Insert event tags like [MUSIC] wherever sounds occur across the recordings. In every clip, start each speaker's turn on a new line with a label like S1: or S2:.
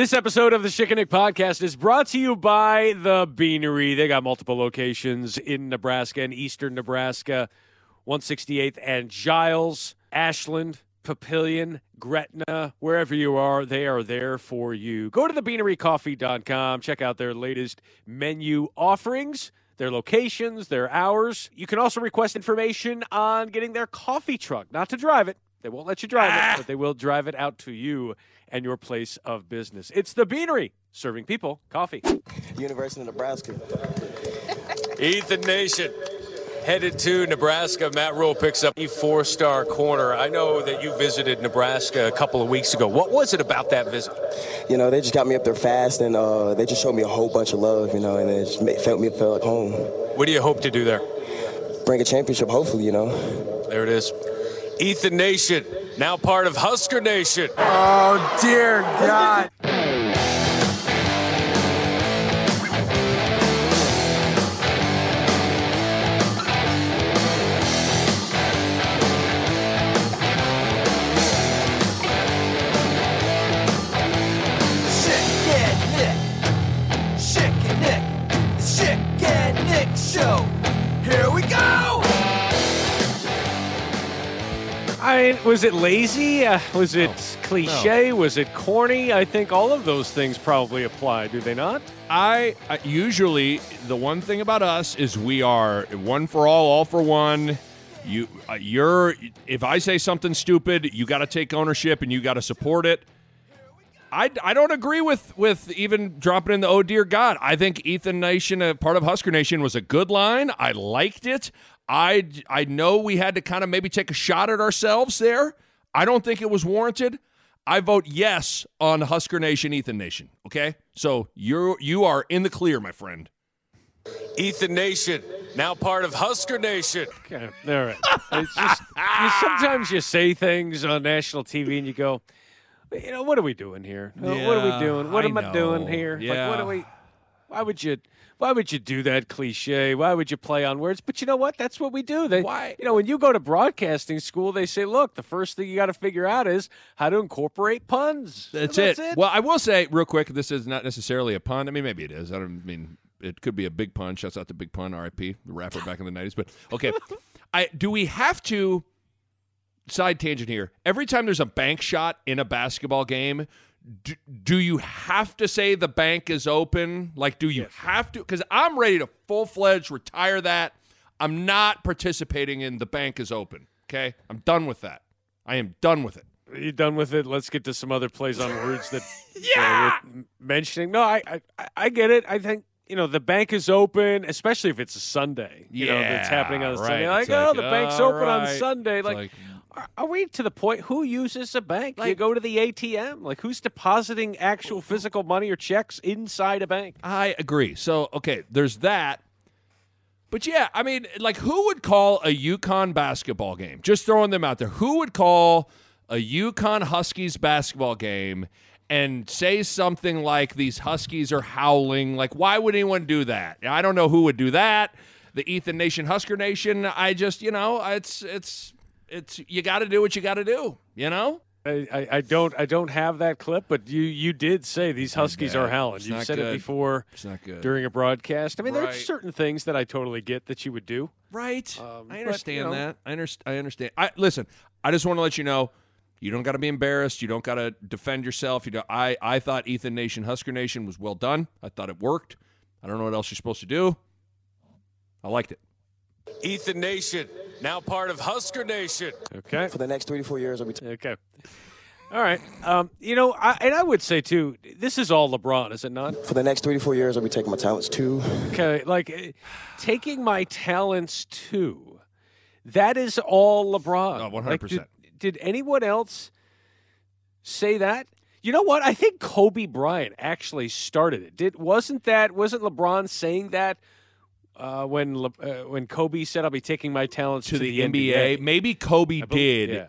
S1: This episode of the Schick and Nick podcast is brought to you by The Beanery. They got multiple locations in Nebraska and eastern Nebraska, 168th and Giles, Ashland, Papillion, Gretna, wherever you are, they are there for you. Go to thebeanerycoffee.com, check out their latest menu offerings, their locations, their hours. You can also request information on getting their coffee truck, not to drive it. They won't let you drive it, but they will drive it out to you and your place of business. It's the Beanery, serving people coffee.
S2: University of Nebraska.
S1: Ethan Nation headed to Nebraska. Matt Rhule picks up a four star corner. I know that you visited Nebraska a couple of weeks ago. What was it about that visit?
S2: You know, they just got me up there fast, and uh, they just showed me a whole bunch of love. You know, and it just made, felt me feel like home.
S1: What do you hope to do there?
S2: Bring a championship, hopefully. You know.
S1: There it is. Ethan Nation, now part of Husker Nation.
S3: Oh, dear God.
S1: Was it lazy? Uh, was it cliche? Was it corny? I think all of those things probably apply. Do they not?
S4: I uh, usually the one thing about us is we are one for all, all for one. You, uh, you're. If I say something stupid, you got to take ownership and you got to support it. I, I don't agree with with even dropping in the oh dear God. I think Ethan Nation, a part of Husker Nation, was a good line. I liked it. I I know we had to kind of maybe take a shot at ourselves there. I don't think it was warranted. I vote yes on Husker Nation, Ethan Nation. Okay, so you're you are in the clear, my friend.
S1: Ethan Nation, now part of Husker Nation. Okay, all right. It's just you, sometimes you say things on national TV and you go, you know, what are we doing here? Uh, what are we doing? What
S4: I
S1: am I doing
S4: know.
S1: here? Like,
S4: Yeah.
S1: what are we? Why would you? Why would you do that cliche? Why would you play on words? But you know what? That's what we do. They,
S4: Why?
S1: You know, when you go to broadcasting school, they say, "Look, the first thing you got to figure out is how to incorporate puns."
S4: That's,
S1: And
S4: it. Well, I will say real quick, this is not necessarily a pun. I mean, maybe it is. I don't mean it could be a big pun. Shouts out to Big Pun, R.I.P. The rapper back in the nineties. But okay, [LAUGHS] I do we have to side tangent here? Every time there's a bank shot in a basketball game. Do, do you have to say the bank is open? Like, do you have to? Because I'm ready to full fledged retire that. I'm not participating in the bank is open. Okay, I'm done with that. I am done with it.
S1: you done with it? Let's get to some other plays on words that [LAUGHS] yeah mentioning. No, I, I I get it. I think you know the bank is open, especially if it's a Sunday. You know that's happening on a
S4: Yeah,
S1: Sunday.
S4: right.
S1: Like,
S4: It's
S1: oh, the bank's open on. Sunday. Like,
S4: like-
S1: are, are we to the point? Who uses a bank? you go to the ATM. Like, who's depositing actual physical money or checks inside a bank?
S4: I agree. So, okay, there's that. But yeah, I mean, like, who would call a UConn basketball game? Just throwing them out there. Who would call a UConn Huskies basketball game and say something like these Huskies are howling? Like, why would anyone do that? I don't know who would do that. The Ethan Nation, Husker Nation. I just, you know, it's it's it's you got to do what you got to do. You know.
S1: I, I, I don't I don't have that clip, but you you did say these Huskies are
S4: bad.
S1: howling. You
S4: not
S1: said it before
S4: It's not good.
S1: during a broadcast. I mean, there are certain things that I totally get that you would do.
S4: Right.
S1: Um, but,
S4: I
S1: you
S4: understand
S1: know.
S4: that. I, underst- I understand. I listen. I just want to let you know, you don't got to be embarrassed. You don't got to defend yourself. You don't, I I thought Ethan Nation Husker Nation was well done. I thought it worked. I don't know what else you're supposed to do. I liked it.
S1: Ethan Nation, now part of Husker Nation. Okay.
S2: For the next three to four years, I'll be. T-
S1: Okay. All right. Um, you know, I, and I would say too, this is all LeBron, is it not?
S2: for the next three to four years, I'll be taking my talents too.
S1: Okay, like eh, taking my talents too. That is all LeBron.
S4: Oh, 100%.
S1: Like, did, did anyone else say that? You know what? I think Kobe Bryant actually started it. Did wasn't that wasn't LeBron saying that uh, when Le, uh, when Kobe said I'll be taking my talents
S4: To, the, NBA. maybe Kobe
S1: believe-
S4: did.
S1: Yeah.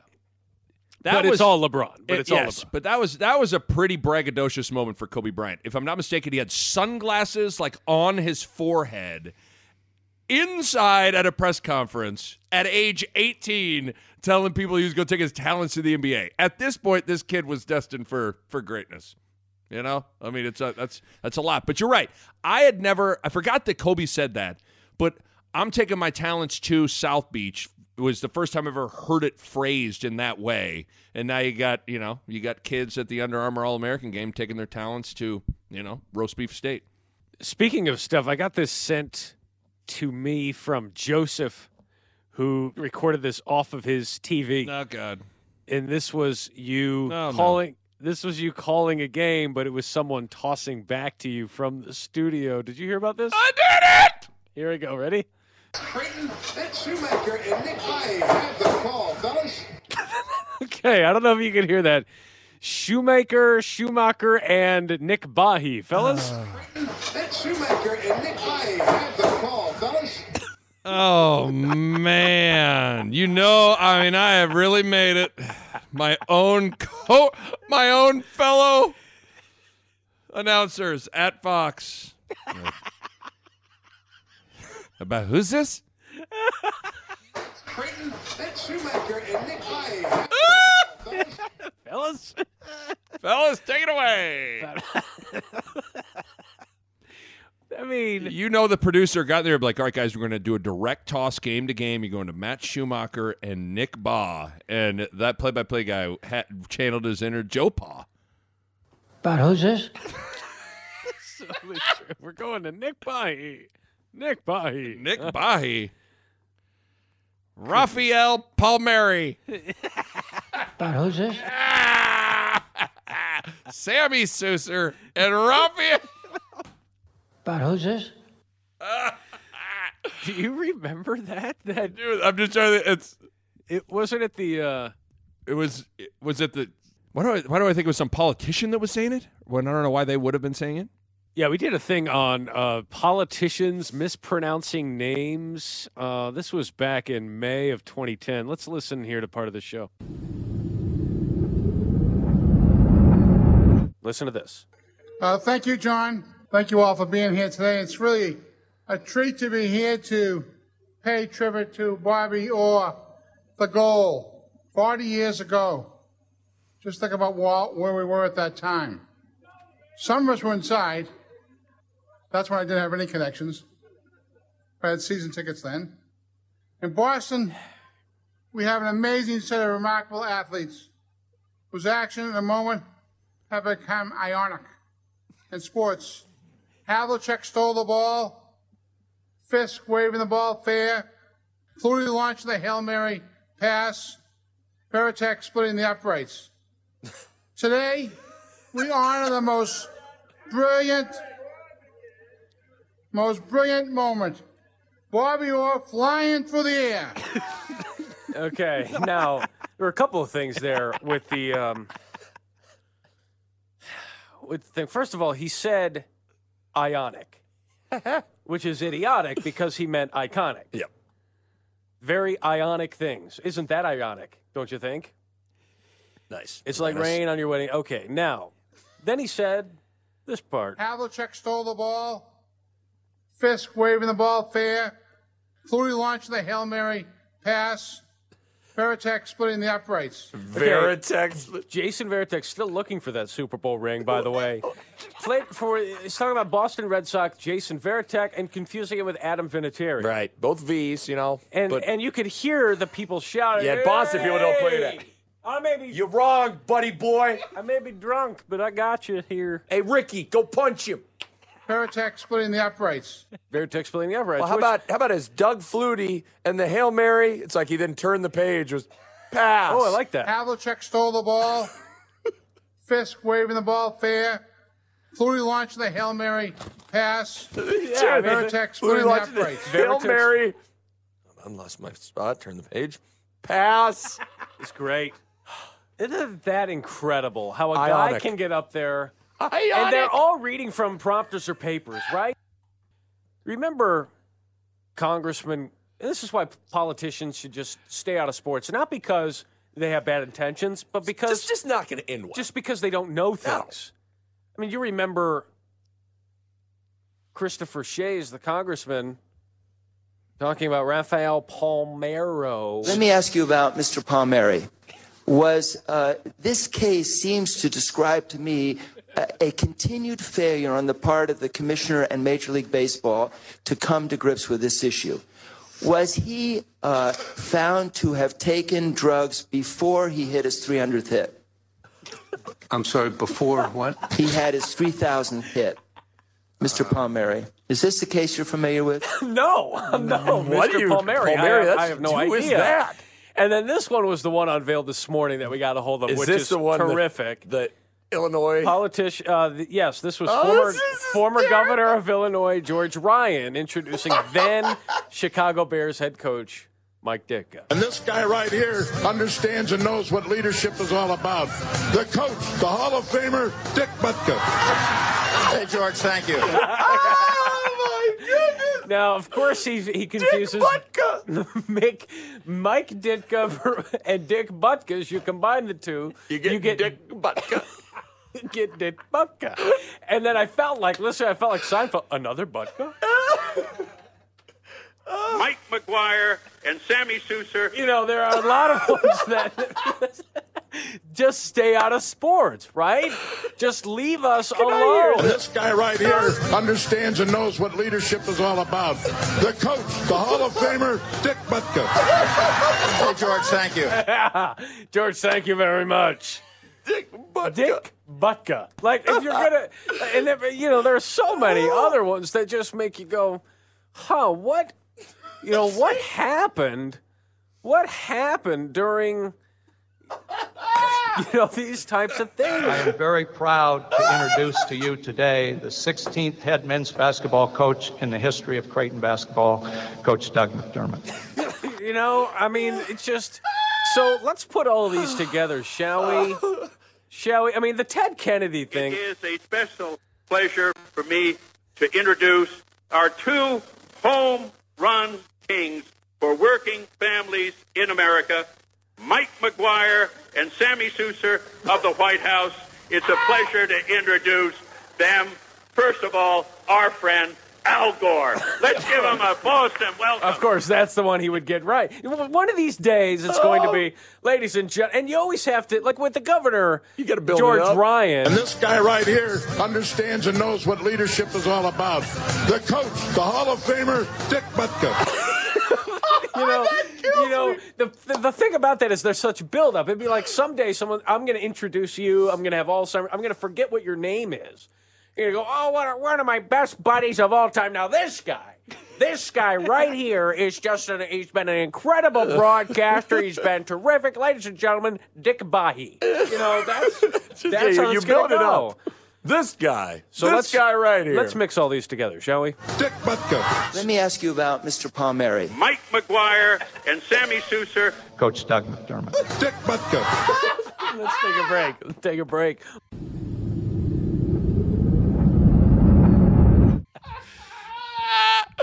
S4: That
S1: but
S4: was
S1: it's all LeBron. But
S4: It-
S1: it's all
S4: yes,
S1: LeBron.
S4: but that was that was a pretty braggadocious moment for Kobe Bryant. If I'm not mistaken, he had sunglasses like on his forehead inside at a press conference at age 18 telling people he was going to take his talents to the NBA. At this point, this kid was destined for for greatness. You know, I mean, it's a that's that's a lot. But you're right. I had never. I forgot that Kobe said that. But I'm taking my talents to South Beach. It was the first time I ever heard it phrased in that way. And now you got you know you got kids at the Under Armour All American game taking their talents to you know roast beef state.
S1: Speaking of stuff, I got this sent to me from Joseph, who recorded this off of his TV.
S4: Oh God.
S1: and this was you
S4: Oh, no.
S1: Calling this was you calling a game but it was someone tossing back to you from the studio did you hear about this
S4: I did it.
S1: here we go ready
S5: Creighton, Ed Shoemaker, and Nick Haye have the call, fellas. [LAUGHS]
S1: okay i don't know if you can hear that shoemaker schumacher and nick bahi fellas
S5: Ed Shoemaker and Nick Haye have the fellas.
S4: Oh man, you know, I mean, I have really made it. My own co, my own fellow announcers at Fox. About who's this?
S5: Creighton, Ed Schumacher, and Nick Haye have the call, fellas.
S1: fellas
S4: Fellas, take it away.
S1: i mean [LAUGHS]
S4: You know, the producer got there, like, all right, guys, we're going to do a direct toss game to game. You're going to Matt Schumacher and Nick Baugh. And that play by play guy had channeled his inner Joe Pa.
S6: But who's this? [LAUGHS]
S1: totally we're going to nick bahi nick bahi
S4: Nick uh. Bahi. Raphael Palmieri. [LAUGHS]
S6: But who's this?
S4: Sammy Souser and Raphael.
S6: But who's this? [LAUGHS]
S1: do you remember that that
S4: Dude, I'm just trying to. It's.
S1: it wasn't it the uh
S4: It was. It, was it the? Why do I? Why do I think it was some politician that was saying it? When I don't know why they would have been saying it.
S1: Yeah, we did a thing on uh, politicians mispronouncing names. Uh, this was back in May of 2010. Let's listen here to part of the show. Listen to this.
S7: Uh, thank you, John. Thank you all for being here today. It's really a treat to be here to pay tribute to Bobby Orr, the goal, 40 years ago. Just think about where we were at that time. Some of us were inside. That's when I didn't have any connections. I had season tickets then. In Boston, we have an amazing set of remarkable athletes whose action in the moment have become ionic in sports. Havlicek stole the ball. Fisk waving the ball fair. Flutie launching the Hail Mary pass. Varitek splitting the uprights. Today, we honor the most brilliant, most brilliant moment. Bobby Orr flying through the air.
S1: Okay, now there were a couple of things there with the um, with the thing. First of all, he said ionic, [LAUGHS] which is idiotic because he meant iconic.
S4: Yep.
S1: Very ionic things. Isn't that ionic? Don't you think?
S8: Nice.
S1: It's like rain on your wedding. Okay, now, then he said this part.
S7: Havlicek stole the ball. Fisk waving the ball fair. Flutie launching the Hail Mary pass. Varitek splitting the uprights.
S8: Veritex.
S1: Jason Varitek still looking for that Super Bowl ring, by the way. Played for he's talking about Boston Red Sox, Jason Varitek, and confusing it with Adam Vinatieri.
S8: Right. Both V's, you know.
S1: And
S8: but
S1: and you could hear the people shouting.
S8: Yeah, Boston people don't play that.
S1: I may be
S8: you're wrong, buddy boy.
S1: I may be drunk, but I got you here.
S8: Hey, Ricky, go punch him.
S7: Varitek splitting the uprights.
S1: Varitek splitting the uprights.
S8: Well, how
S1: which-
S8: about how about his Doug Flutie and the Hail Mary? It's like he then turned the page was pass.
S1: Oh, I like that.
S7: Havlicek stole the ball. [LAUGHS] Fisk waving the ball fair. Flutie launching the Hail Mary pass. [LAUGHS]
S1: Yeah,
S7: Varitek splitting the
S8: launching the
S7: uprights.
S8: Hail Mary. I lost my spot. Turn the page. Pass. [LAUGHS]
S1: It's great. Isn't that incredible? How a guy can get up there and they're all reading from prompters or papers, right? Remember, Congressman, and this is why politicians should just stay out of sports, not because they have bad intentions, but because
S8: It's just not going to end well.
S1: just because they don't know things. I mean, you remember Christopher Shays, the congressman, talking about Rafael Palmeiro.
S9: Let me ask you about Mr. Palmieri. Was uh, this case seems to describe to me a, a continued failure on the part of the commissioner and Major League Baseball to come to grips with this issue. Was he uh, found to have taken drugs before he hit his 300th hit?
S3: I'm sorry, before what?
S9: He had his 3,000th hit. Mr. Palmieri, is this the case you're familiar with? [LAUGHS]
S1: no, no,
S8: What
S1: Mr.
S8: do you-
S1: Palmieri.
S8: Palmieri,
S1: I, have, I have no
S8: who
S1: idea.
S8: is that?
S1: And then this one was the one unveiled this morning that we got a hold of,
S8: Is
S1: which
S8: this
S1: is
S8: the one that-
S1: terrific.
S8: The Illinois.
S1: Politician, uh, th- yes, this was
S8: Oh,
S1: former
S8: this is
S1: former governor of Illinois George Ryan introducing [LAUGHS] then Chicago Bears head coach Mike Ditka.
S5: And this guy right here understands and knows what leadership is all about. The coach, the Hall of Famer, Dick Butkus.
S10: Hey, George, thank you. [LAUGHS]
S1: Now, of course, he he confuses [LAUGHS] Mick, Mike Ditka and Dick Butkus. You combine the two, you get,
S8: Dick Butka.
S1: You [LAUGHS] get Dick Butka. [LAUGHS] And then I felt like, listen, I felt like Seinfeld. Another Butka. [LAUGHS]
S11: Mike McGwire and Sammy Souser.
S1: You know, there are a lot of ones that just stay out of sports, right? Just leave us alone.
S5: This guy right here understands and knows what leadership is all about. The coach, the Hall of Famer, Dick Butkus.
S10: Hey, George, thank you.
S1: George, thank you very much.
S8: Dick Butka.
S1: Dick Butka. Like, if you're gonna, [LAUGHS] and then, you know, there are so many other ones that just make you go, huh, what, you know, what happened? What happened during, you know, these types of things?
S12: I am very proud to introduce to you today the 16th head men's basketball coach in the history of Creighton basketball, Coach Doug McDermott. [LAUGHS]
S1: You know, I mean, it's just. So let's put all of these together, shall we? Shall we? I mean, the Ted Kennedy thing.
S11: It is a special pleasure for me to introduce our two home run kings for working families in America, Mike McGwire and Sammy Souser of the White House. It's a pleasure to introduce them. First of all, our friend Al Gore. Let's give him a Boston welcome.
S1: Of course, that's the one he would get right. One of these days, it's going to be, oh. ladies and gentlemen, and you always have to, like with the governor, you got to
S8: build it
S1: George. Ryan.
S5: And this guy right here understands and knows what leadership is all about. The coach, the Hall of Famer, Dick Butkus. [LAUGHS]
S1: you know, [LAUGHS] oh, you know the, the the thing about that is there's such buildup. It'd be like someday someone I'm going to introduce you. I'm going to have Alzheimer's. I'm going to forget what your name is. You're going to go, oh, one of, one of my best buddies of all time. Now this guy, this guy right here is just an he's been an incredible broadcaster. He's been terrific, ladies and gentlemen. Dick Bahi. You know that's [LAUGHS] that's
S8: Yeah,
S1: how
S8: you
S1: it's going
S8: build
S1: to
S8: it
S1: go.
S8: up. This guy.
S1: So
S8: this
S1: let's-
S8: guy right here.
S1: Let's mix all these together, shall we?
S5: Dick Butkus.
S9: Let me ask you about Mr. Palmieri.
S11: Mike McGwire and Sammy Souser.
S12: Coach Doug McDermott.
S5: Dick Butkus. [LAUGHS]
S1: Let's take a break. Let's take a break.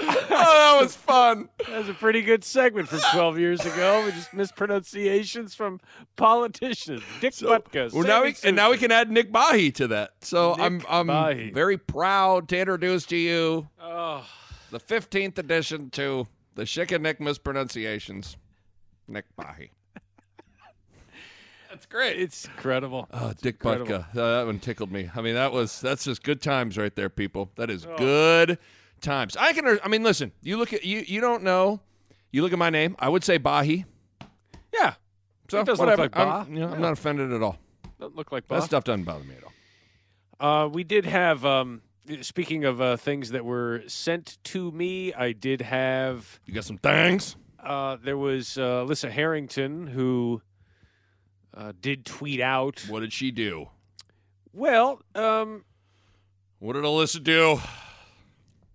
S8: That was fun.
S1: That was a pretty good segment from 12 years ago. We just mispronunciations from politicians. Dick Butkus.
S4: Well, now we, and now we can add Nick Bahi to that. So
S1: Nick
S4: I'm I'm
S1: Bahi.
S4: very proud to introduce to you
S1: Oh,
S4: the 15th edition to the Schick and Nick mispronunciations. Nick Bahi. That's great.
S1: it's incredible.
S4: Oh, Dick
S1: incredible.
S4: Butka. Uh, that one tickled me. I mean, that was that's just good times right there, people. That is Oh. good times. I can. I mean, listen. You look at you. You don't know. You look at my name. I would say Bahi.
S1: Yeah.
S4: So
S1: It doesn't
S4: whatever.
S1: look like
S4: I'm, you know, I'm not offended at all.
S1: Doesn't look like
S4: That stuff doesn't bother me at all.
S1: Uh, we did have, um, speaking of uh, things that were sent to me, I did have.
S4: You got some things.
S1: Uh, there was uh, Alyssa Harrington who uh, did tweet out.
S4: What did she do?
S1: Well, um,
S4: What did Alyssa do?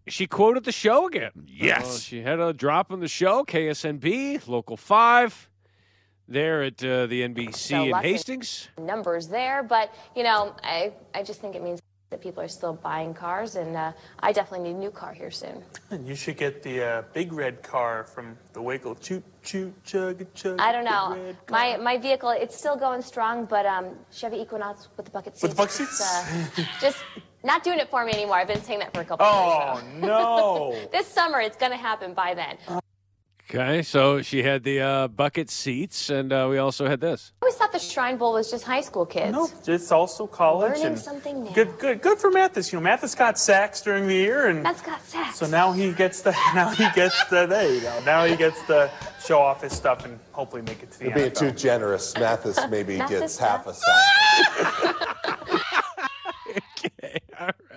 S1: She quoted the show again.
S4: Yes.
S1: Uh, she had a drop on the show, KSNB, Local 5, there at uh, the NBC
S13: So
S1: in Hastings.
S13: numbers there, but you know, I, I just think it means that people are still buying cars, and uh, I definitely need a new car here soon.
S14: And you should get the uh, big red car from the Waco. Choo choo chug chug.
S13: I don't know. My my vehicle, it's still going strong, but um, Chevy Equinox with the bucket seats.
S14: With the bucket seats?
S13: uh, just [LAUGHS] not doing it for me anymore. I've been saying that for a couple
S14: Oh
S13: of years.
S14: Oh
S13: no! [LAUGHS] this summer, it's going to happen by then.
S1: Okay, so she had the uh, bucket seats, and uh, we also had this.
S13: I always thought the Shrine Bowl was just high school kids.
S14: Nope, it's also college.
S13: Learning
S14: and
S13: something new.
S14: Good, good, good for Mathis. You know, Mathis got sacks during the year, and
S13: That's got sex.
S14: so now he gets the [LAUGHS] now he gets the there you go. Now he gets to show off his stuff and hopefully make it to the
S15: You're being
S14: NFL.
S15: too generous. Mathis maybe
S13: Mathis
S15: gets half a sack. [LAUGHS]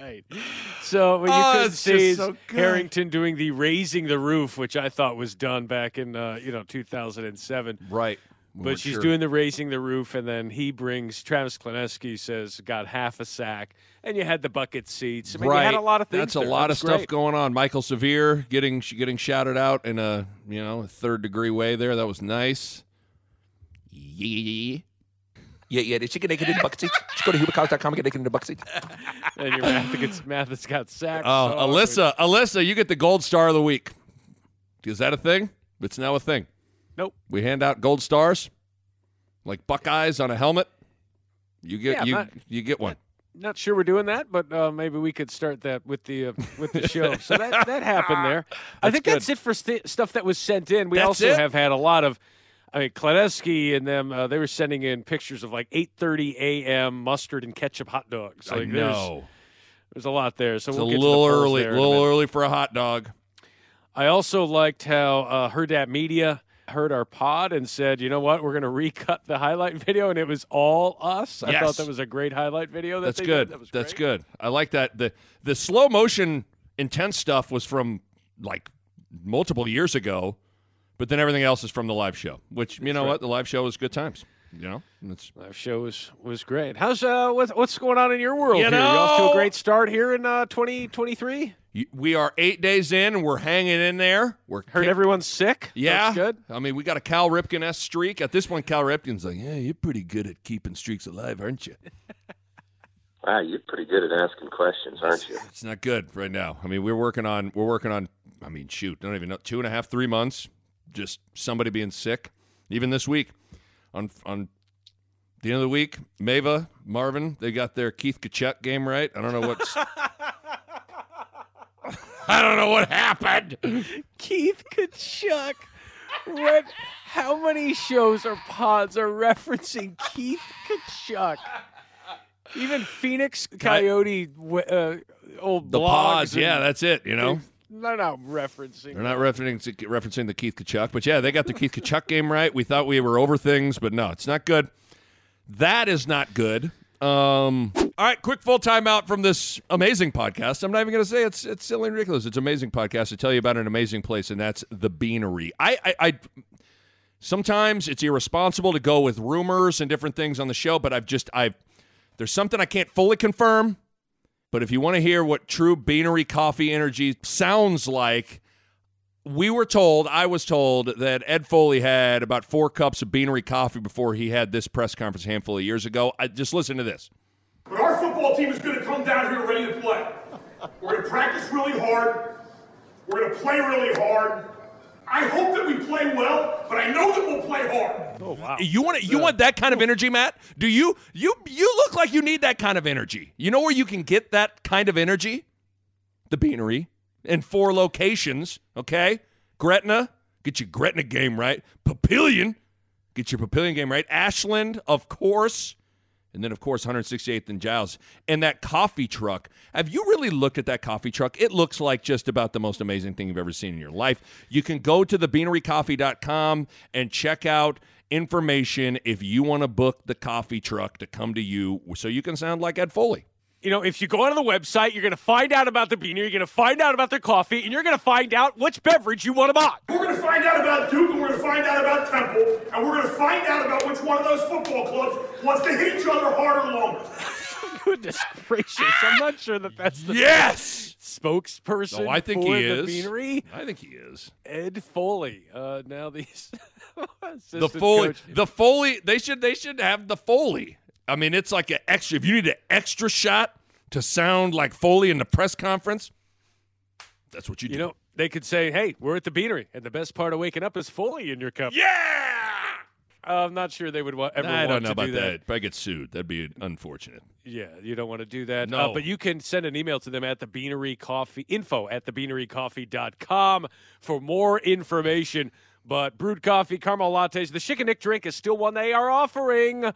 S1: okay, all right. So when you
S4: Oh,
S1: could see
S4: so.
S1: Harrington doing the raising the roof, which I thought was done back in uh, you know 2007.
S4: Right. We
S1: But she's
S4: sure.
S1: doing the raising the roof, and then he brings Travis Kleneski says got half a sack, and you had the bucket seats. I mean,
S4: right.
S1: you had a lot of things.
S4: That's a lot
S1: That
S4: of
S1: was
S4: stuff
S1: great.
S4: going on. Michael Severe getting getting shouted out in a you know third degree way there. That was nice. Yeah.
S8: Yeah, yeah. Did she get naked in the bucket seat? Just go to hubercows.com and get naked in the bucket seat. [LAUGHS]
S1: and your math gets Mathis got sacked.
S4: Oh,
S1: so-
S4: Alyssa, Alyssa, you get the gold star of the week. Is that a thing? It's now a thing.
S1: Nope.
S4: We hand out gold stars, like Buckeyes on a helmet. You get
S1: Yeah,
S4: you
S1: not-
S4: you get one.
S1: Not sure we're doing that, but uh, maybe we could start that with the uh, with the show. So that that happened there. [LAUGHS] I
S4: That's
S1: think
S4: good.
S1: that's it for st- stuff that was sent in. We
S4: That's
S1: also
S4: it?
S1: have had a lot of. I mean, Kledeski and them, uh, they were sending in pictures of like 8:30 a.m. mustard and ketchup hot dogs.
S4: I
S1: Like, there's-
S4: know.
S1: There's a lot there, so
S4: It's
S1: we'll
S4: a
S1: get to the
S4: little early, a little early for a hot dog.
S1: I also liked how uh, Hurrdat Media heard our pod and said, "You know what? We're going [LAUGHS] to recut the highlight video," and it was all us. I
S4: Yes.
S1: thought that was a great highlight video. That
S4: That's good.
S1: That
S4: That's
S1: great.
S4: good. I like that. the The slow motion intense stuff was from like multiple years ago, but then everything else is from the live show. Which you know
S1: right.
S4: what, the live show was good times. You know, it's
S1: Live show was was great. How's uh what's what's going on in your world?
S4: You
S1: here? you off to a great start here in uh 2023.
S4: We are eight days in. and We're hanging in there. We're
S1: Heard
S4: kick-
S1: everyone's sick.
S4: Yeah,
S1: That's good.
S4: I mean, we got a Cal Ripken s streak. At this point, Cal Ripken's like, "Yeah, you're pretty good at keeping streaks alive, aren't you?"
S16: Wow, [LAUGHS] you're pretty good at asking questions, aren't you?
S4: It's not good right now. I mean, we're working on we're working on. I mean, shoot, don't even know two and a half, three months. Just somebody being sick. Even this week, on on the end of the week, Mava, Marvin, they got their Keith Tkachuk game right. I don't know what's. [LAUGHS] I don't know what happened.
S1: Keith Tkachuk. What? How many shows or pods are referencing Keith Tkachuk? Even Phoenix Coyote, w- uh, old
S4: The
S1: blogs
S4: pods,
S1: and-
S4: yeah, that's it. You know.
S1: They're not referencing.
S4: They're not referencing referencing the Keith Tkachuk, but yeah, they got the Keith Tkachuk game right. We thought we were over things, but no, it's not good. That is not good. Um, all right, quick full timeout from this amazing podcast. I'm not even going to say it's it's silly and ridiculous. It's an amazing podcast to tell you about an amazing place, and that's the Beanery. I, I, I sometimes it's irresponsible to go with rumors and different things on the show, but I've just I've there's something I can't fully confirm. But if you want to hear what true Beanery coffee energy sounds like, we were told, I was told, that Ed Foley had about four cups of Beanery coffee before he had this press conference a handful of years ago. I, just listen to this.
S17: But our football team is going to come down here ready to play. We're going to practice really hard. We're going to play really hard. I hope that we play well, but I know that we'll play hard.
S1: Oh wow!
S4: You want you want that kind of energy, Matt? Do you you you look like you need that kind of energy? You know where you can get that kind of energy? The Beanery in four locations. Okay, Gretna, get your Gretna game right. Papillion, get your Papillion game right. Ashland, of course. And then, of course, 168th and Giles. And that coffee truck. Have you really looked at that coffee truck? It looks like just about the most amazing thing you've ever seen in your life. You can go to thebeanerycoffee.com and check out information if you want to book the coffee truck to come to you so you can sound like Ed Foley.
S1: You know, if you go onto the website, you're going to find out about the beaner, you're going to find out about their coffee, and you're going to find out which beverage you want to buy.
S17: We're going to find out about Duke, and we're going to find out about Temple, and we're going to find out about which one of those football clubs wants to hit each other harder longer. [LAUGHS]
S1: Goodness gracious! I'm not sure that that's the
S4: Yes!
S1: spokesperson.
S4: No, I think
S1: for
S4: he
S1: the
S4: is.
S1: Beanery.
S4: I think he is.
S1: Ed Foley. Uh, now these [LAUGHS]
S4: the Foley,
S1: coach.
S4: the Foley. They should they should have the Foley. I mean, it's like an extra. If you need an extra shot to sound like Foley in the press conference, that's what you do.
S1: You know, they could say, "Hey, we're at the Beanery, and the best part of waking up is Foley in your cup."
S4: Yeah.
S1: I'm not sure they would wa- ever
S4: I
S1: want
S4: don't know
S1: to
S4: about
S1: do
S4: that. If I get sued, that'd be unfortunate.
S1: Yeah, you don't want to do that.
S4: No.
S1: Uh, but you can send an email to them at the Beanery Coffee info at thebeanerycoffee.com for more information. But brewed coffee, caramel lattes, the Schick and Nick drink is still one they are offering.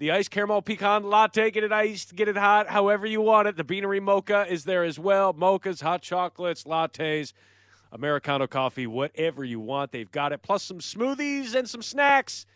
S1: The iced caramel pecan latte, get it iced, get it hot, however you want it. The Beanery mocha is there as well. Mochas, hot chocolates, lattes, Americano coffee, whatever you want, they've got it. Plus some smoothies and some snacks.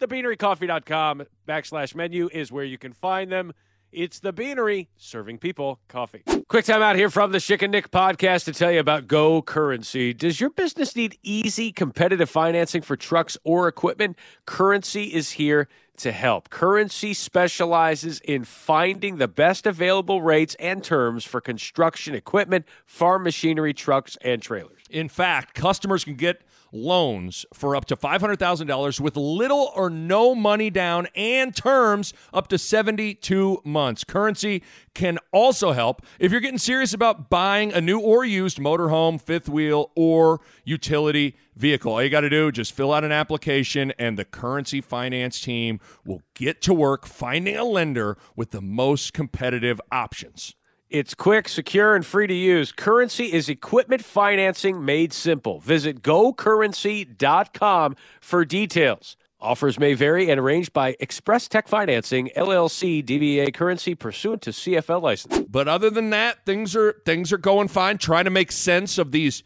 S1: TheBeaneryCoffee.com backslash menu is where you can find them. It's the Beanery, serving people coffee. Quick time out here from the Schick and Nick podcast to tell you about Go Currency. Does your business need easy, competitive financing for trucks or equipment? Currency is here to help. Currency specializes in finding the best available rates and terms for construction equipment, farm machinery, trucks, and trailers.
S4: In fact, customers can get loans for up to $500,000 with little or no money down and terms up to 72 months. Currency can also help if you're getting serious about buying a new or used motorhome, fifth wheel, or utility vehicle. All you got to do just fill out an application and the Currency Finance team will get to work finding a lender with the most competitive options.
S1: It's quick, secure, and free to use. Currency is equipment financing made simple. Visit gocurrency.com for details. Offers may vary and arranged by Express Tech Financing, LLC, DBA Currency, pursuant to CFL license.
S4: But other than that, things are things are going fine. Trying to make sense of these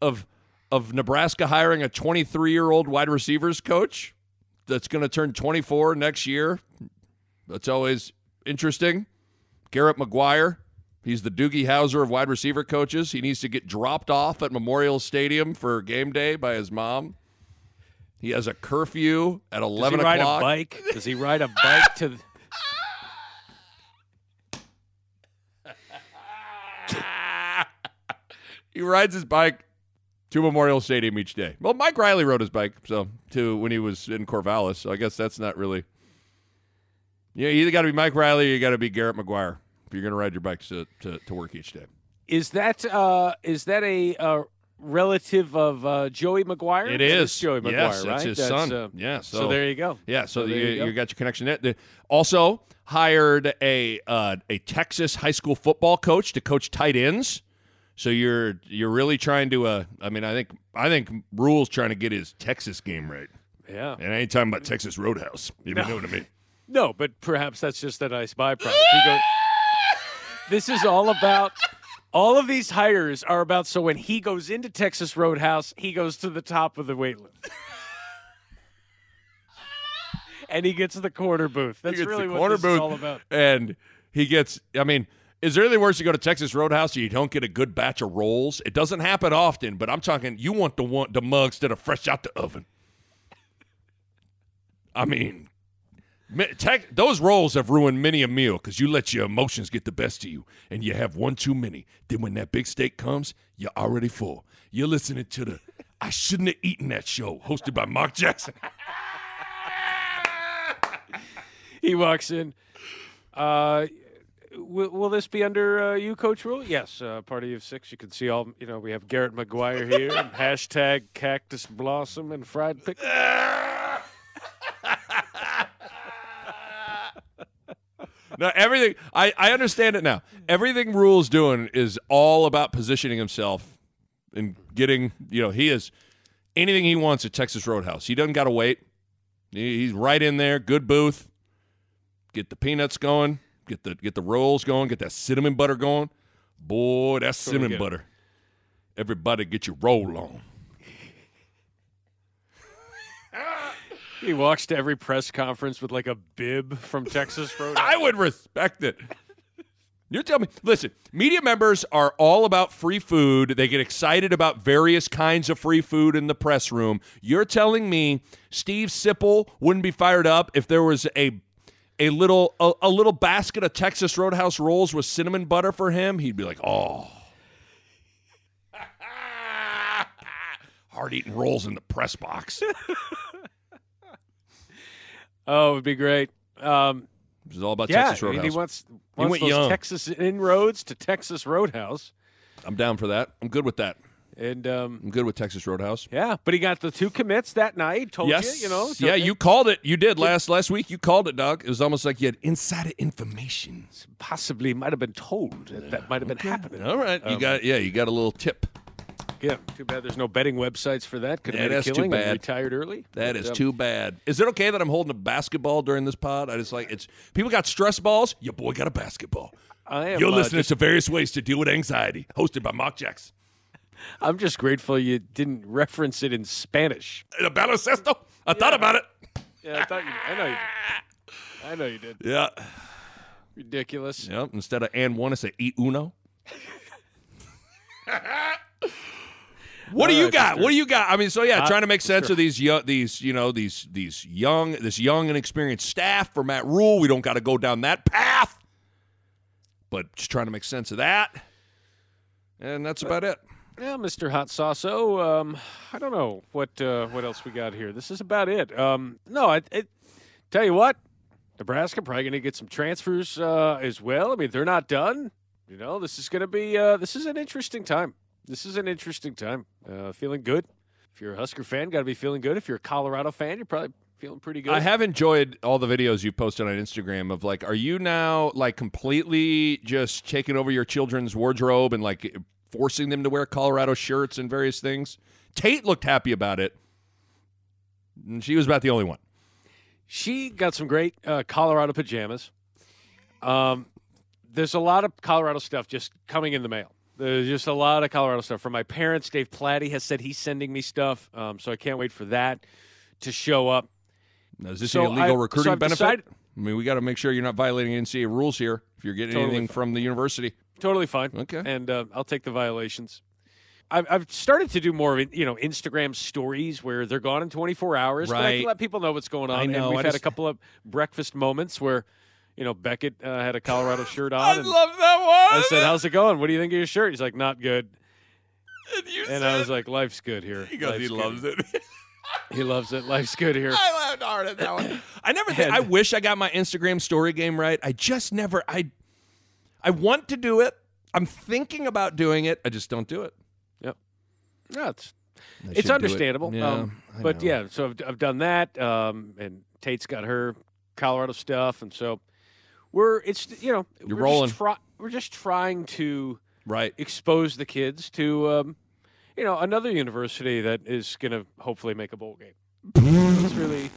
S4: of of Nebraska hiring a 23 year old wide receivers coach that's going to turn 24 next year. That's always interesting. Garrett McGuire, he's the Doogie Howser of wide receiver coaches. He needs to get dropped off at Memorial Stadium for game day by his mom. He has a curfew at eleven
S1: Does
S4: 11
S1: he ride a bike? Does he ride a bike to? [LAUGHS]
S4: he rides his bike to Memorial Stadium each day. Well, Mike Riley rode his bike so to when he was in Corvallis. So I guess that's not really. Yeah, you either got to be Mike Riley or you got to be Garrett McGuire if you're going to ride your bike to, to, to work each day.
S1: Is that uh, is that a uh, relative of uh, Joey McGuire?
S4: It is,
S1: Joey McGuire,
S4: Yes,
S1: right?
S4: that's his
S1: That's,
S4: son.
S1: uh,
S4: yeah.
S1: So, there you go.
S4: Yeah. So,
S1: there
S4: you,
S1: you go.
S4: you got your connection there. Also hired a uh, a Texas high school football coach to coach tight ends. So you're you're really trying to. Uh, I mean, I think I think Rhule's trying to get his Texas game right.
S1: Yeah.
S4: And I ain't talking about Texas Roadhouse. If
S1: No.
S4: you know what I mean.
S1: No, but perhaps that's just a nice byproduct. [LAUGHS] This is all about. All of these hires are about so when he goes into Texas Roadhouse, he goes to the top of the wait list. [LAUGHS] and he gets the corner booth. That's really
S4: the
S1: what
S4: corner
S1: this
S4: booth,
S1: is all about.
S4: And he gets. I mean, is there anything worse to go to Texas Roadhouse and you don't get a good batch of rolls? It doesn't happen often, but I'm talking. You want the one the mugs that are fresh out the oven. I mean, tech, those rolls have ruined many a meal because you let your emotions get the best of you, and you have one too many. Then when that big steak comes, you're already full. You're listening to the "I shouldn't have eaten that" show, hosted by Mark Jackson. [LAUGHS]
S1: He walks in. Uh, will, will this be under uh, you, Coach Rhule? Yes, uh, party of six. You can see all. You know, we have Garrett McGuire here. [LAUGHS] hashtag Cactus Blossom and fried pickle. [LAUGHS]
S4: No, everything. I, I understand it now. Everything Rhule's doing is all about positioning himself and getting. You know, he is anything he wants at Texas Roadhouse. He doesn't got to wait. He- He's right in there. Good booth. Get the peanuts going. Get the get the rolls going. Get that cinnamon butter going. Boy, that's cinnamon butter. Everybody, get your roll on. [LAUGHS]
S1: He walks to every press conference with like a bib from Texas Roadhouse.
S4: I would respect it. You tell me. Listen, media members are all about free food. They get excited about various kinds of free food in the press room. You're telling me Steve Sipple wouldn't be fired up if there was a a little a, a little basket of Texas Roadhouse rolls with cinnamon butter for him? He'd be like, "Oh, [LAUGHS] hard eating rolls in the press box." [LAUGHS]
S1: Oh, it would be great. Um,
S4: This is all about
S1: yeah,
S4: Texas Roadhouse.
S1: he wants,
S4: He
S1: wants
S4: went
S1: those
S4: young.
S1: Texas inroads to Texas Roadhouse.
S4: I'm down for that. I'm good with that.
S1: And um,
S4: I'm good with Texas Roadhouse.
S1: yeah, but he got the two commits that night. Told
S4: yes,
S1: you, you know.
S4: yeah, you called it. You did last last week. You called it, Doug. It was almost like you had insider information.
S1: possibly might have been told that that might have been happening.
S4: All right, you
S1: Um,
S4: got yeah, you got a little tip.
S1: Yeah, too bad there's no betting websites for that. Could have
S4: Yeah,
S1: made a
S4: that's too
S1: killing and
S4: bad.
S1: retired early.
S4: That
S1: But,
S4: is
S1: um,
S4: too bad. Is it okay that I'm holding a basketball during this pod? I just like it's people got stress balls. Your boy got a basketball.
S1: I am,
S4: You're
S1: uh,
S4: listening
S1: just-
S4: to various ways to deal with anxiety, hosted by Mark Jackson. [LAUGHS]
S1: I'm just grateful you didn't reference it in Spanish.
S4: The baloncesto. I thought about it.
S1: Yeah, I thought you. I know you. Did. [LAUGHS] I know you did.
S4: Yeah.
S1: Ridiculous.
S4: Yep. Instead of and one, I it's a e uno. [LAUGHS] What do you
S1: right,
S4: got? What do you got? I mean, so yeah,
S1: Uh,
S4: trying to make sense
S1: sure.
S4: of these young, these you know these these young this young and experienced staff for Matt Rhule. We don't got to go down that path, but just trying to make sense of that, and that's about it.
S1: Yeah, Mr. Hot Sauso. Um, I don't know what uh, what else we got here. This is about it. Um, no, I, I tell you what, Nebraska probably going to get some transfers uh, as well. I mean, they're not done. You know, this is going to be uh, this is an interesting time. This is an interesting time. Uh, feeling good. If you're a Husker fan, got to be feeling good. If you're a Colorado fan, you're probably feeling pretty good.
S4: I have enjoyed all the videos you posted on Instagram of like, are you now like completely just taking over your children's wardrobe and like forcing them to wear Colorado shirts and various things? Tate looked happy about it. And she was about the only one.
S1: She got some great uh, Colorado pajamas. Um, there's a lot of Colorado stuff just coming in the mail. There's just a lot of Colorado stuff from my parents. Dave Plati has said he's sending me stuff, um, so I can't wait for that to show up.
S4: Now, is this
S1: So
S4: a legal
S1: I-
S4: recruiting
S1: so
S4: benefit?
S1: decided-
S4: I mean, we got to make sure you're not violating NCAA rules here if you're getting
S1: Totally
S4: anything
S1: fine.
S4: from the university.
S1: Totally fine.
S4: Okay.
S1: and uh, I'll take the violations. I've, I've started to do more of you know Instagram stories where they're gone in 24 hours. But I
S4: Right.
S1: can let people know what's going on.
S4: I know,
S1: And we've
S4: I
S1: had a couple of breakfast moments where. You know, Beckett uh, had a Colorado [LAUGHS] shirt on.
S4: I
S1: and
S4: love that one.
S1: I said, "How's it going? What do you think of your shirt?" He's like, "Not good." And, I was like, "Life's good here."
S4: He goes,
S1: Life's
S4: he
S1: good
S4: loves
S1: here."
S4: it. [LAUGHS]
S1: He loves it. Life's good here.
S4: I laughed hard at that one. [CLEARS THROAT] I never. Think, I wish I got my Instagram story game right. I just never. I. I want to do it. I'm thinking about doing it. I just don't do it.
S1: Yep. No, it's
S4: I should
S1: it's
S4: do it.
S1: understandable.
S4: Yeah,
S1: um, but
S4: know.
S1: yeah, so I've, I've done that, um, and Tate's got her Colorado stuff, and so we're it's you know
S4: You're
S1: we're
S4: rolling.
S1: Just try, we're just trying to
S4: right
S1: expose the kids to um, you know another university that is going to hopefully make a bowl game. that's really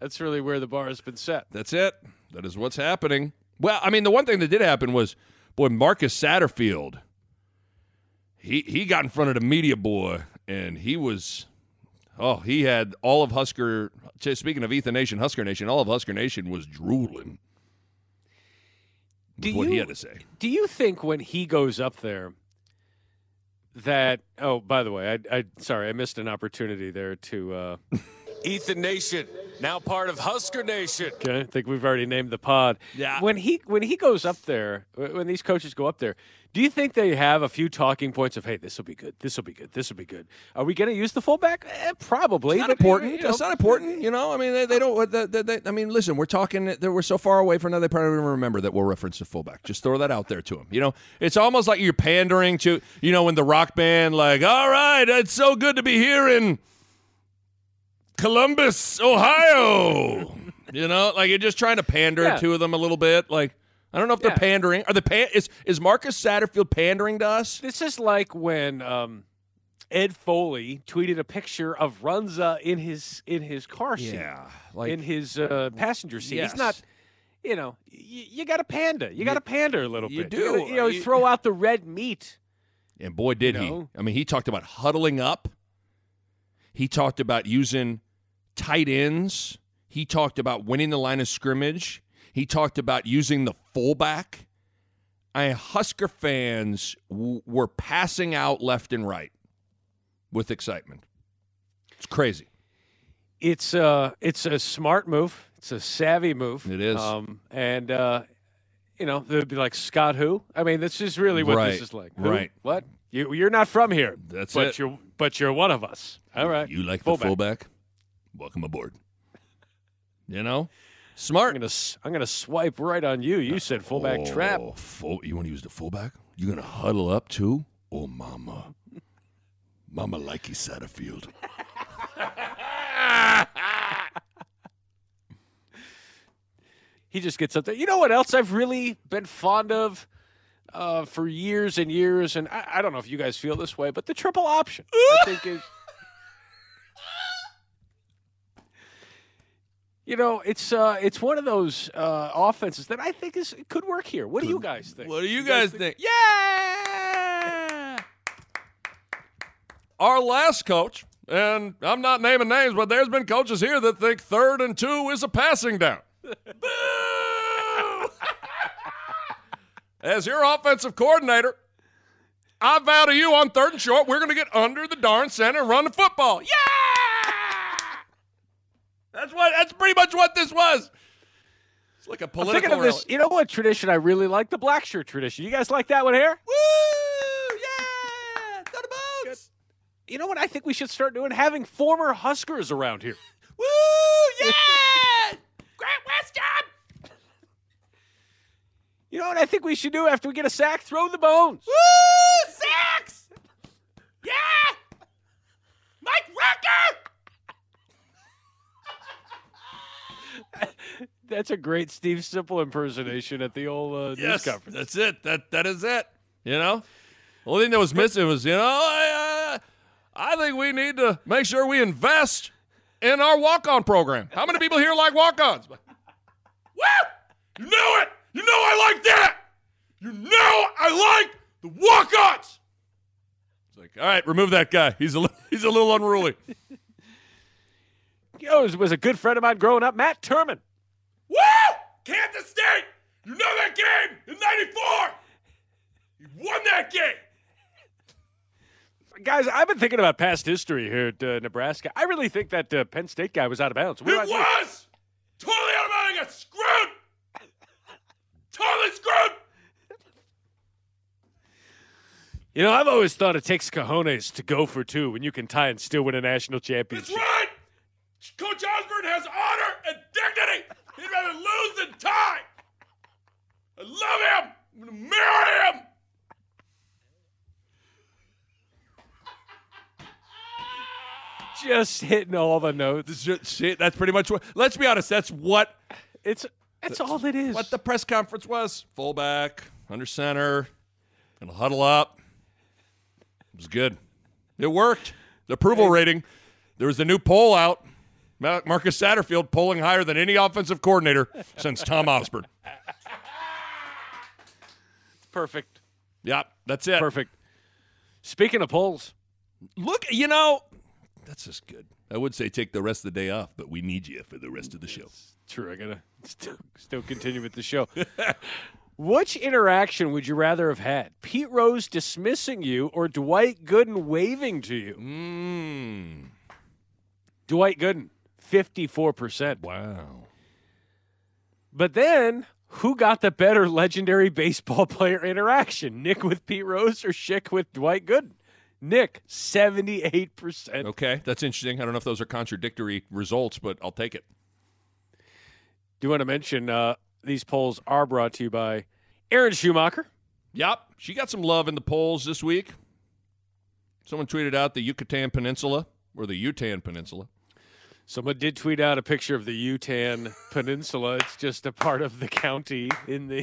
S1: that's really where the bar has been set.
S4: That's it. That is what's happening. Well, I mean, the one thing that did happen was, boy, Marcus Satterfield. He he got in front of the media boy, and he was, oh, he had all of Husker. Speaking of Ethan Nation, Husker Nation, all of Husker Nation was drooling. with
S1: Do
S4: what he had to say.
S1: Do you think when he goes up there that? Oh, by the way, I, I sorry, I missed an opportunity there to. Uh, [LAUGHS]
S18: Ethan Nation, now part of Husker Nation.
S1: okay, I think we've already named the pod.
S18: Yeah.
S1: When he when he goes up there, when these coaches go up there, do you think they have a few talking points of, hey, this will be good, this will be good, this will be good? Are we going to use the fullback? Eh, probably.
S4: It's not important.
S1: you know,
S4: That's not important. You know, I mean, they, they don't. They, they, they, I mean, listen, we're talking. We're so far away from now. They probably don't remember that we'll reference the fullback. Just throw that out there to them. You know, it's almost like you're pandering to. You know, when the rock band, like, all right, it's so good to be here in Columbus, Ohio. [LAUGHS] you know, like you're just trying to pander
S1: Yeah.
S4: to them a little bit. Like, I don't know if they're pandering. Are the pan- is is Marcus Satterfield pandering to us?
S1: This is like when um, Ed Foley tweeted a picture of Runza in his in his car seat.
S4: Yeah, like-
S1: in his uh, passenger seat.
S4: Yes.
S1: He's not. You know, you, you got to panda. You got to pander a little
S4: you
S1: bit.
S4: do.
S1: You, gotta, you know,
S4: You-
S1: throw out the red meat.
S4: And boy, did he.
S1: know?
S4: I mean, he talked about huddling up. He talked about using tight ends. He talked about winning the line of scrimmage. He talked about using the fullback. I Husker fans w- were passing out left and right with excitement. It's crazy.
S1: It's uh it's a smart move. It's a savvy move.
S4: It is.
S1: Um, and uh, you know, they'd be like Scott who? I mean, this is really what
S4: Right.
S1: this is like. Who?
S4: Right.
S1: What? You you're not from here.
S4: That's
S1: but
S4: it.
S1: you're but you're one of us. All right.
S4: You like
S1: Fullback.
S4: the fullback? Welcome aboard. You know? Smart.
S1: I'm gonna I'm gonna swipe right on you. You said fullback trap.
S4: Oh, full, you want to use the fullback? You're going to huddle up too? Oh, mama. Mama likey Satterfield.
S1: He just gets up there. You know what else I've really been fond of uh, for years and years, and I, I don't know if you guys feel this way, but the triple option I think is. You know, it's uh, it's one of those uh, offenses that I think is could work here. What do you guys think?
S4: What do you guys think? Yeah. Our last coach, and I'm not naming names, but there's been coaches here that think third and two is a passing down. [LAUGHS] Boo! As your offensive coordinator, I vow to you on third and short, we're going to get under the darn center and run the football. Yeah! That's what. That's pretty much what this was. It's like a
S1: I'm
S4: political.
S1: thinking of this. You know what tradition I really like? The black shirt tradition. You guys like that one here?
S4: Woo! Yeah! Go to boats!
S1: You know what I think we should start doing? Having former Huskers around here. [LAUGHS]
S4: Woo! Yeah! [LAUGHS] Grant Wistrom!
S1: You know what I think we should do after we get a sack? Throw the bones.
S4: Woo! Sacks! Yeah! Mike Rucker!
S1: That's a great Steve Sipple impersonation at the old uh, news
S4: Yes,
S1: conference.
S4: that's it. That that is it. You know, the only thing that was missing was you know I uh, I think we need to make sure we invest in our walk-on program. How many people here like walk-ons? Woo! You know it. You know I like that. You know I like the walk-ons. It's like, all right, remove that guy. He's a li- [LAUGHS] he's a little unruly. [LAUGHS]
S1: Was, was a good friend of mine growing up, Matt Turman.
S4: Woo! Kansas State! You know that game in 94! You won that game!
S1: Guys, I've been thinking about past history here at uh, Nebraska. I really think that uh, Penn State guy was out of bounds. What
S4: It was! Totally out of bounds. I got screwed! totally screwed!
S1: You know, I've always thought it takes cojones to go for two when you can tie and still win a national championship.
S4: That's right! Coach Osborne has honor and dignity! He'd rather lose than tie! I love him! I'm gonna marry him!
S1: Just hitting all the notes.
S4: See, that's pretty much what. Let's be honest. That's what.
S1: It's that's all it is.
S4: What the press conference was. Fullback, under center, gonna huddle up. It was good. It worked. The approval rating. There was a new poll out. Ma- Marcus Satterfield polling higher than any offensive coordinator since Tom Osborne.
S1: Perfect.
S4: Yep, that's it.
S1: Perfect. Speaking of polls,
S4: Look, you know, that's just good. I would say take the rest of the day off, but we need you for the rest of the show.
S1: true. I gotta still, still continue with the show. [LAUGHS] Which interaction would you rather have had? Pete Rose dismissing you or Dwight Gooden waving to you?
S4: Mm.
S1: Dwight Gooden, 54%.
S4: Wow.
S1: But then, who got the better legendary baseball [LAUGHS] player interaction? Nick with Pete Rose or Schick with Dwight Gooden? Nick, 78%.
S4: Okay, that's interesting. I don't know if those are contradictory results, but I'll take it.
S1: Do you want to mention uh, these polls are brought to you by Aaron Schumacher?
S4: Yep, she got some love in the polls this week. Someone tweeted out the Yucatan Peninsula or the Yutan Peninsula.
S1: Someone did tweet out a picture of the Yutan Peninsula. It's just a part of the county in the.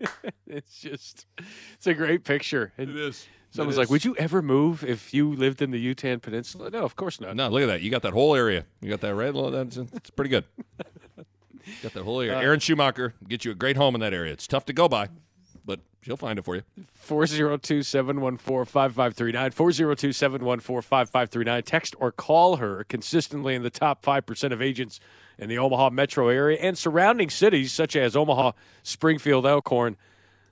S1: [LAUGHS] it's just, it's a great picture. And
S4: It is.
S1: Someone's
S4: It
S1: like, "Would you ever move if you lived in the Yutan Peninsula?" No, of course not.
S4: No, look at that. You got that whole area. You got that red. That's it's pretty good. [LAUGHS] got that whole area.
S1: Uh,
S4: Aaron Schumacher get you a great home in that area. It's tough to go by, she'll find it for you.
S1: 402 714 5539. 402 714 5539. Text or call her consistently in the top 5% of agents in the Omaha metro area and surrounding cities such as Omaha, Springfield, Elkhorn,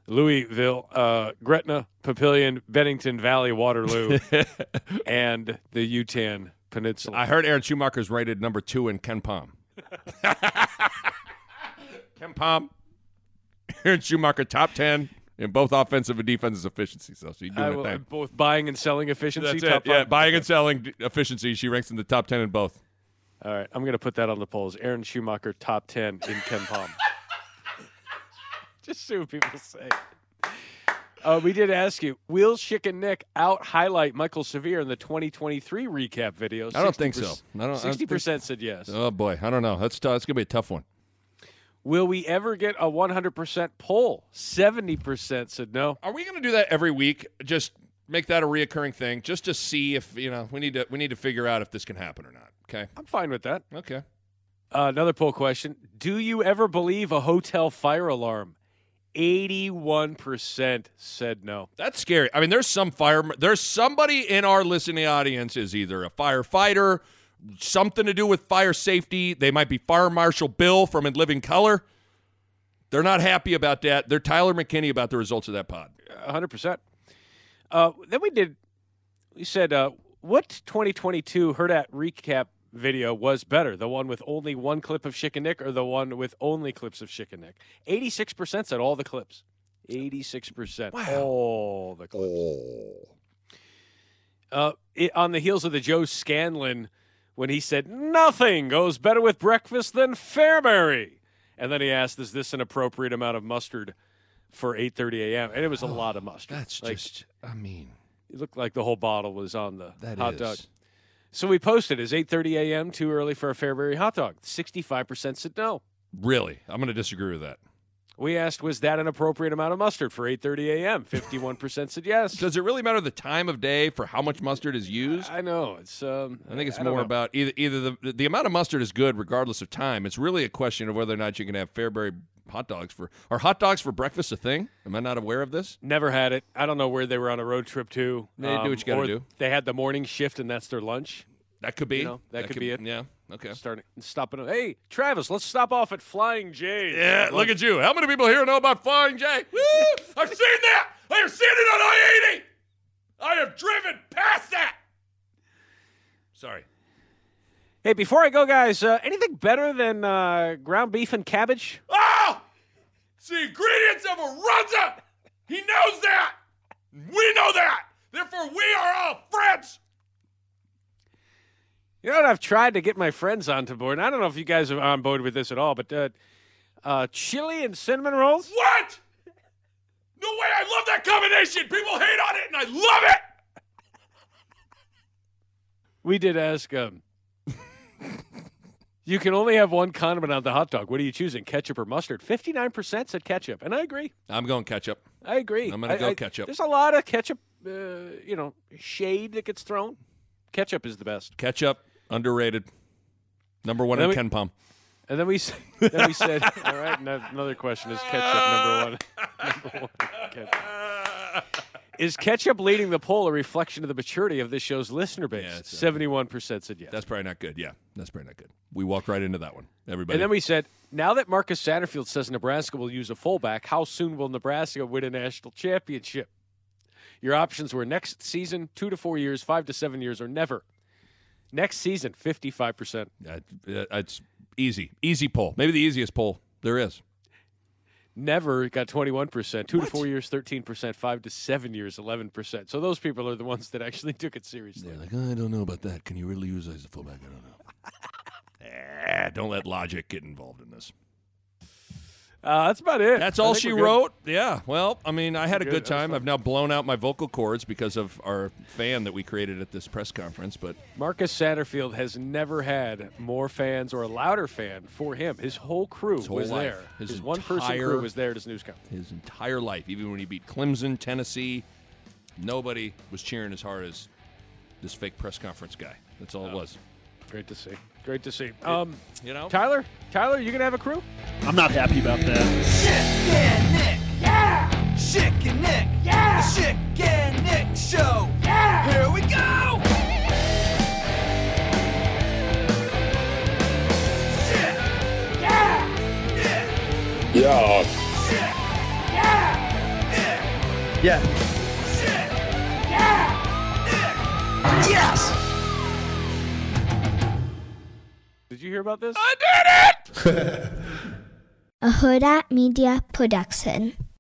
S1: Louisville, uh, Gretna, Papillion, Bennington Valley, Waterloo, [LAUGHS] and the Yutan Peninsula.
S4: I heard Aaron Schumacher's rated number two in KenPom. [LAUGHS] KenPom. Aaron Schumacher top ten in both offensive and defensive efficiency. So she's doing
S1: will-
S4: thing.
S1: both buying and selling efficiency.
S4: That's it. Yeah, buying and selling efficiency. She ranks in the top ten in both.
S1: All right, I'm going to put that on the polls. Aaron Schumacher, top 10 in KenPom. [LAUGHS] Just see what people say. Uh, we did ask you, will Schick and Nick out highlight Michael Severe in the 2023 recap video?
S4: I don't think so. I don't- I don't
S1: Sixty
S4: think-
S1: percent said yes.
S4: Oh boy, I don't know. That's tough. That's gonna be a tough one.
S1: Will we ever get a 100% poll? 70% said no.
S4: Are we going to do that every week? Just make that a reoccurring thing, just to see if you know we need to we need to figure out if this can happen or not. Okay.
S1: I'm fine with that.
S4: Okay.
S1: Uh, another poll question: Do you ever believe a hotel fire alarm? 81% said no.
S4: That's scary. I mean, there's some fire. There's somebody in our listening audience is either a firefighter, something to do with fire safety. They might be Fire Marshal Bill from In Living Color. They're not happy about that. They're Tyler McKinney about the results of that pod.
S1: 100%. Uh, then we did, we said, uh, what 2022 Hurrdat recap video was better? The one with only one clip of Schick and Nick or the one with only clips of Schick and Nick? 86% said all the clips. 86%. All the clips. Uh, it, on the heels of the Joe Scanlon when he said, nothing goes better with breakfast than Fairbury. And then he asked, is this an appropriate amount of mustard for 8.30 a.m.? And it was a lot of oh, mustard.
S4: That's
S1: Like,
S4: just, I mean,
S1: it looked like the whole bottle was on the
S4: That
S1: hot
S4: is.
S1: dog. So we posted, is 8.30 a.m. too early for a Fairbury hot dog? 65% said no.
S4: really, I'm going to disagree with that.
S1: We asked, was that an appropriate amount of mustard for 8.30 a.m.? 51% said yes.
S4: Does it really matter the time of day for how much mustard is used?
S1: I know. It's. Um,
S4: I think it's
S1: I
S4: more about either either the the amount of mustard is good regardless of time. It's really a question of whether or not you can have Fairbury hot dogs for are hot dogs for breakfast a thing? Am I not aware of this?
S1: Never had it. I don't know where they were on a road trip to.
S4: They do what you gotta do.
S1: They had the morning shift, and that's their lunch.
S4: That could be.
S1: You know, that, could, be it.
S4: Yeah. Okay.
S1: Starting stopping. Hey, Travis, let's stop off at Flying J's.
S4: Yeah, look at you. How many people here know about Flying J? Woo! [LAUGHS] I've seen that. I have seen it on I 80. I have driven past that. Sorry.
S1: Hey, before I go, guys, uh, anything better than uh, ground beef and cabbage?
S4: Oh! It's the ingredients of a runza. He knows that. We know that. Therefore, we are all friends.
S1: You know what? I've tried to get my friends onto board. and I don't know if you guys are on board with this at all, but uh, uh, chili and cinnamon rolls.
S4: What? No way. I love that combination. People hate on it, and I love it.
S1: We did ask. Um, [LAUGHS] you can only have one condiment on the hot dog. What are you choosing, ketchup or mustard? Fifty-nine percent said ketchup, and I agree.
S4: I'm going ketchup.
S1: I agree.
S4: I'm gonna
S1: I-
S4: go
S1: I-
S4: ketchup.
S1: There's a lot of ketchup, uh, you know, shade that gets thrown. Ketchup is the best.
S4: Ketchup underrated. Number one in
S1: we-
S4: KenPom.
S1: And then we then we said, [LAUGHS] all right. no- Another question is ketchup number one. [LAUGHS] number one. Ketchup. Is ketchup leading the poll a reflection of the maturity of this show's listener base? Seventy-one percent said yes.
S4: That's probably not good. Yeah, that's probably not good. We walked right into that one. Everybody.
S1: And then we said, now that Marcus Satterfield says Nebraska will use a fullback, how soon will Nebraska win a national championship? Your options were next season, two to four years, five to seven years, or never. Next season, 55%.
S4: Uh, uh, it's easy, easy poll. Maybe the easiest poll there is.
S1: Never got 21%. Two to four years, 13%. Five to seven years, 11%. So those people are the ones that actually took it seriously.
S4: They're like, I don't know about that. Can you really use it as a fullback? I don't know. Eh, [LAUGHS] don't let logic get involved in this.
S1: Uh, that's about it.
S4: That's all she wrote. Yeah. Well, I mean, I had a
S1: Good.
S4: good time. I've now blown out my vocal cords because of our fan that we created at this press conference. But
S1: Marcus Satterfield has never had more fans or a louder fan for him. His whole crew
S4: His whole
S1: was
S4: life.
S1: there.
S4: His
S1: His, one person crew was there at his news conference.
S4: his entire life, even when he beat Clemson, Tennessee, nobody was cheering as hard as this fake press conference guy. That's all it was.
S1: Great to see. Great to see. Um,
S4: you know,
S1: Tyler, Tyler, you gonna have a crew?
S19: I'm not happy about that.
S20: Schick and Nick. Yeah. Schick and Nick. Yeah. The Schick and Nick Show. Yeah. Here we go. Schick. Yeah. Nick.
S5: Yeah.
S20: Schick. Yeah. Nick.
S19: Yeah.
S20: Schick. Yeah. Nick. Yes.
S1: You hear about this?
S4: I did it. [LAUGHS]
S21: A Hurrdat Media Production.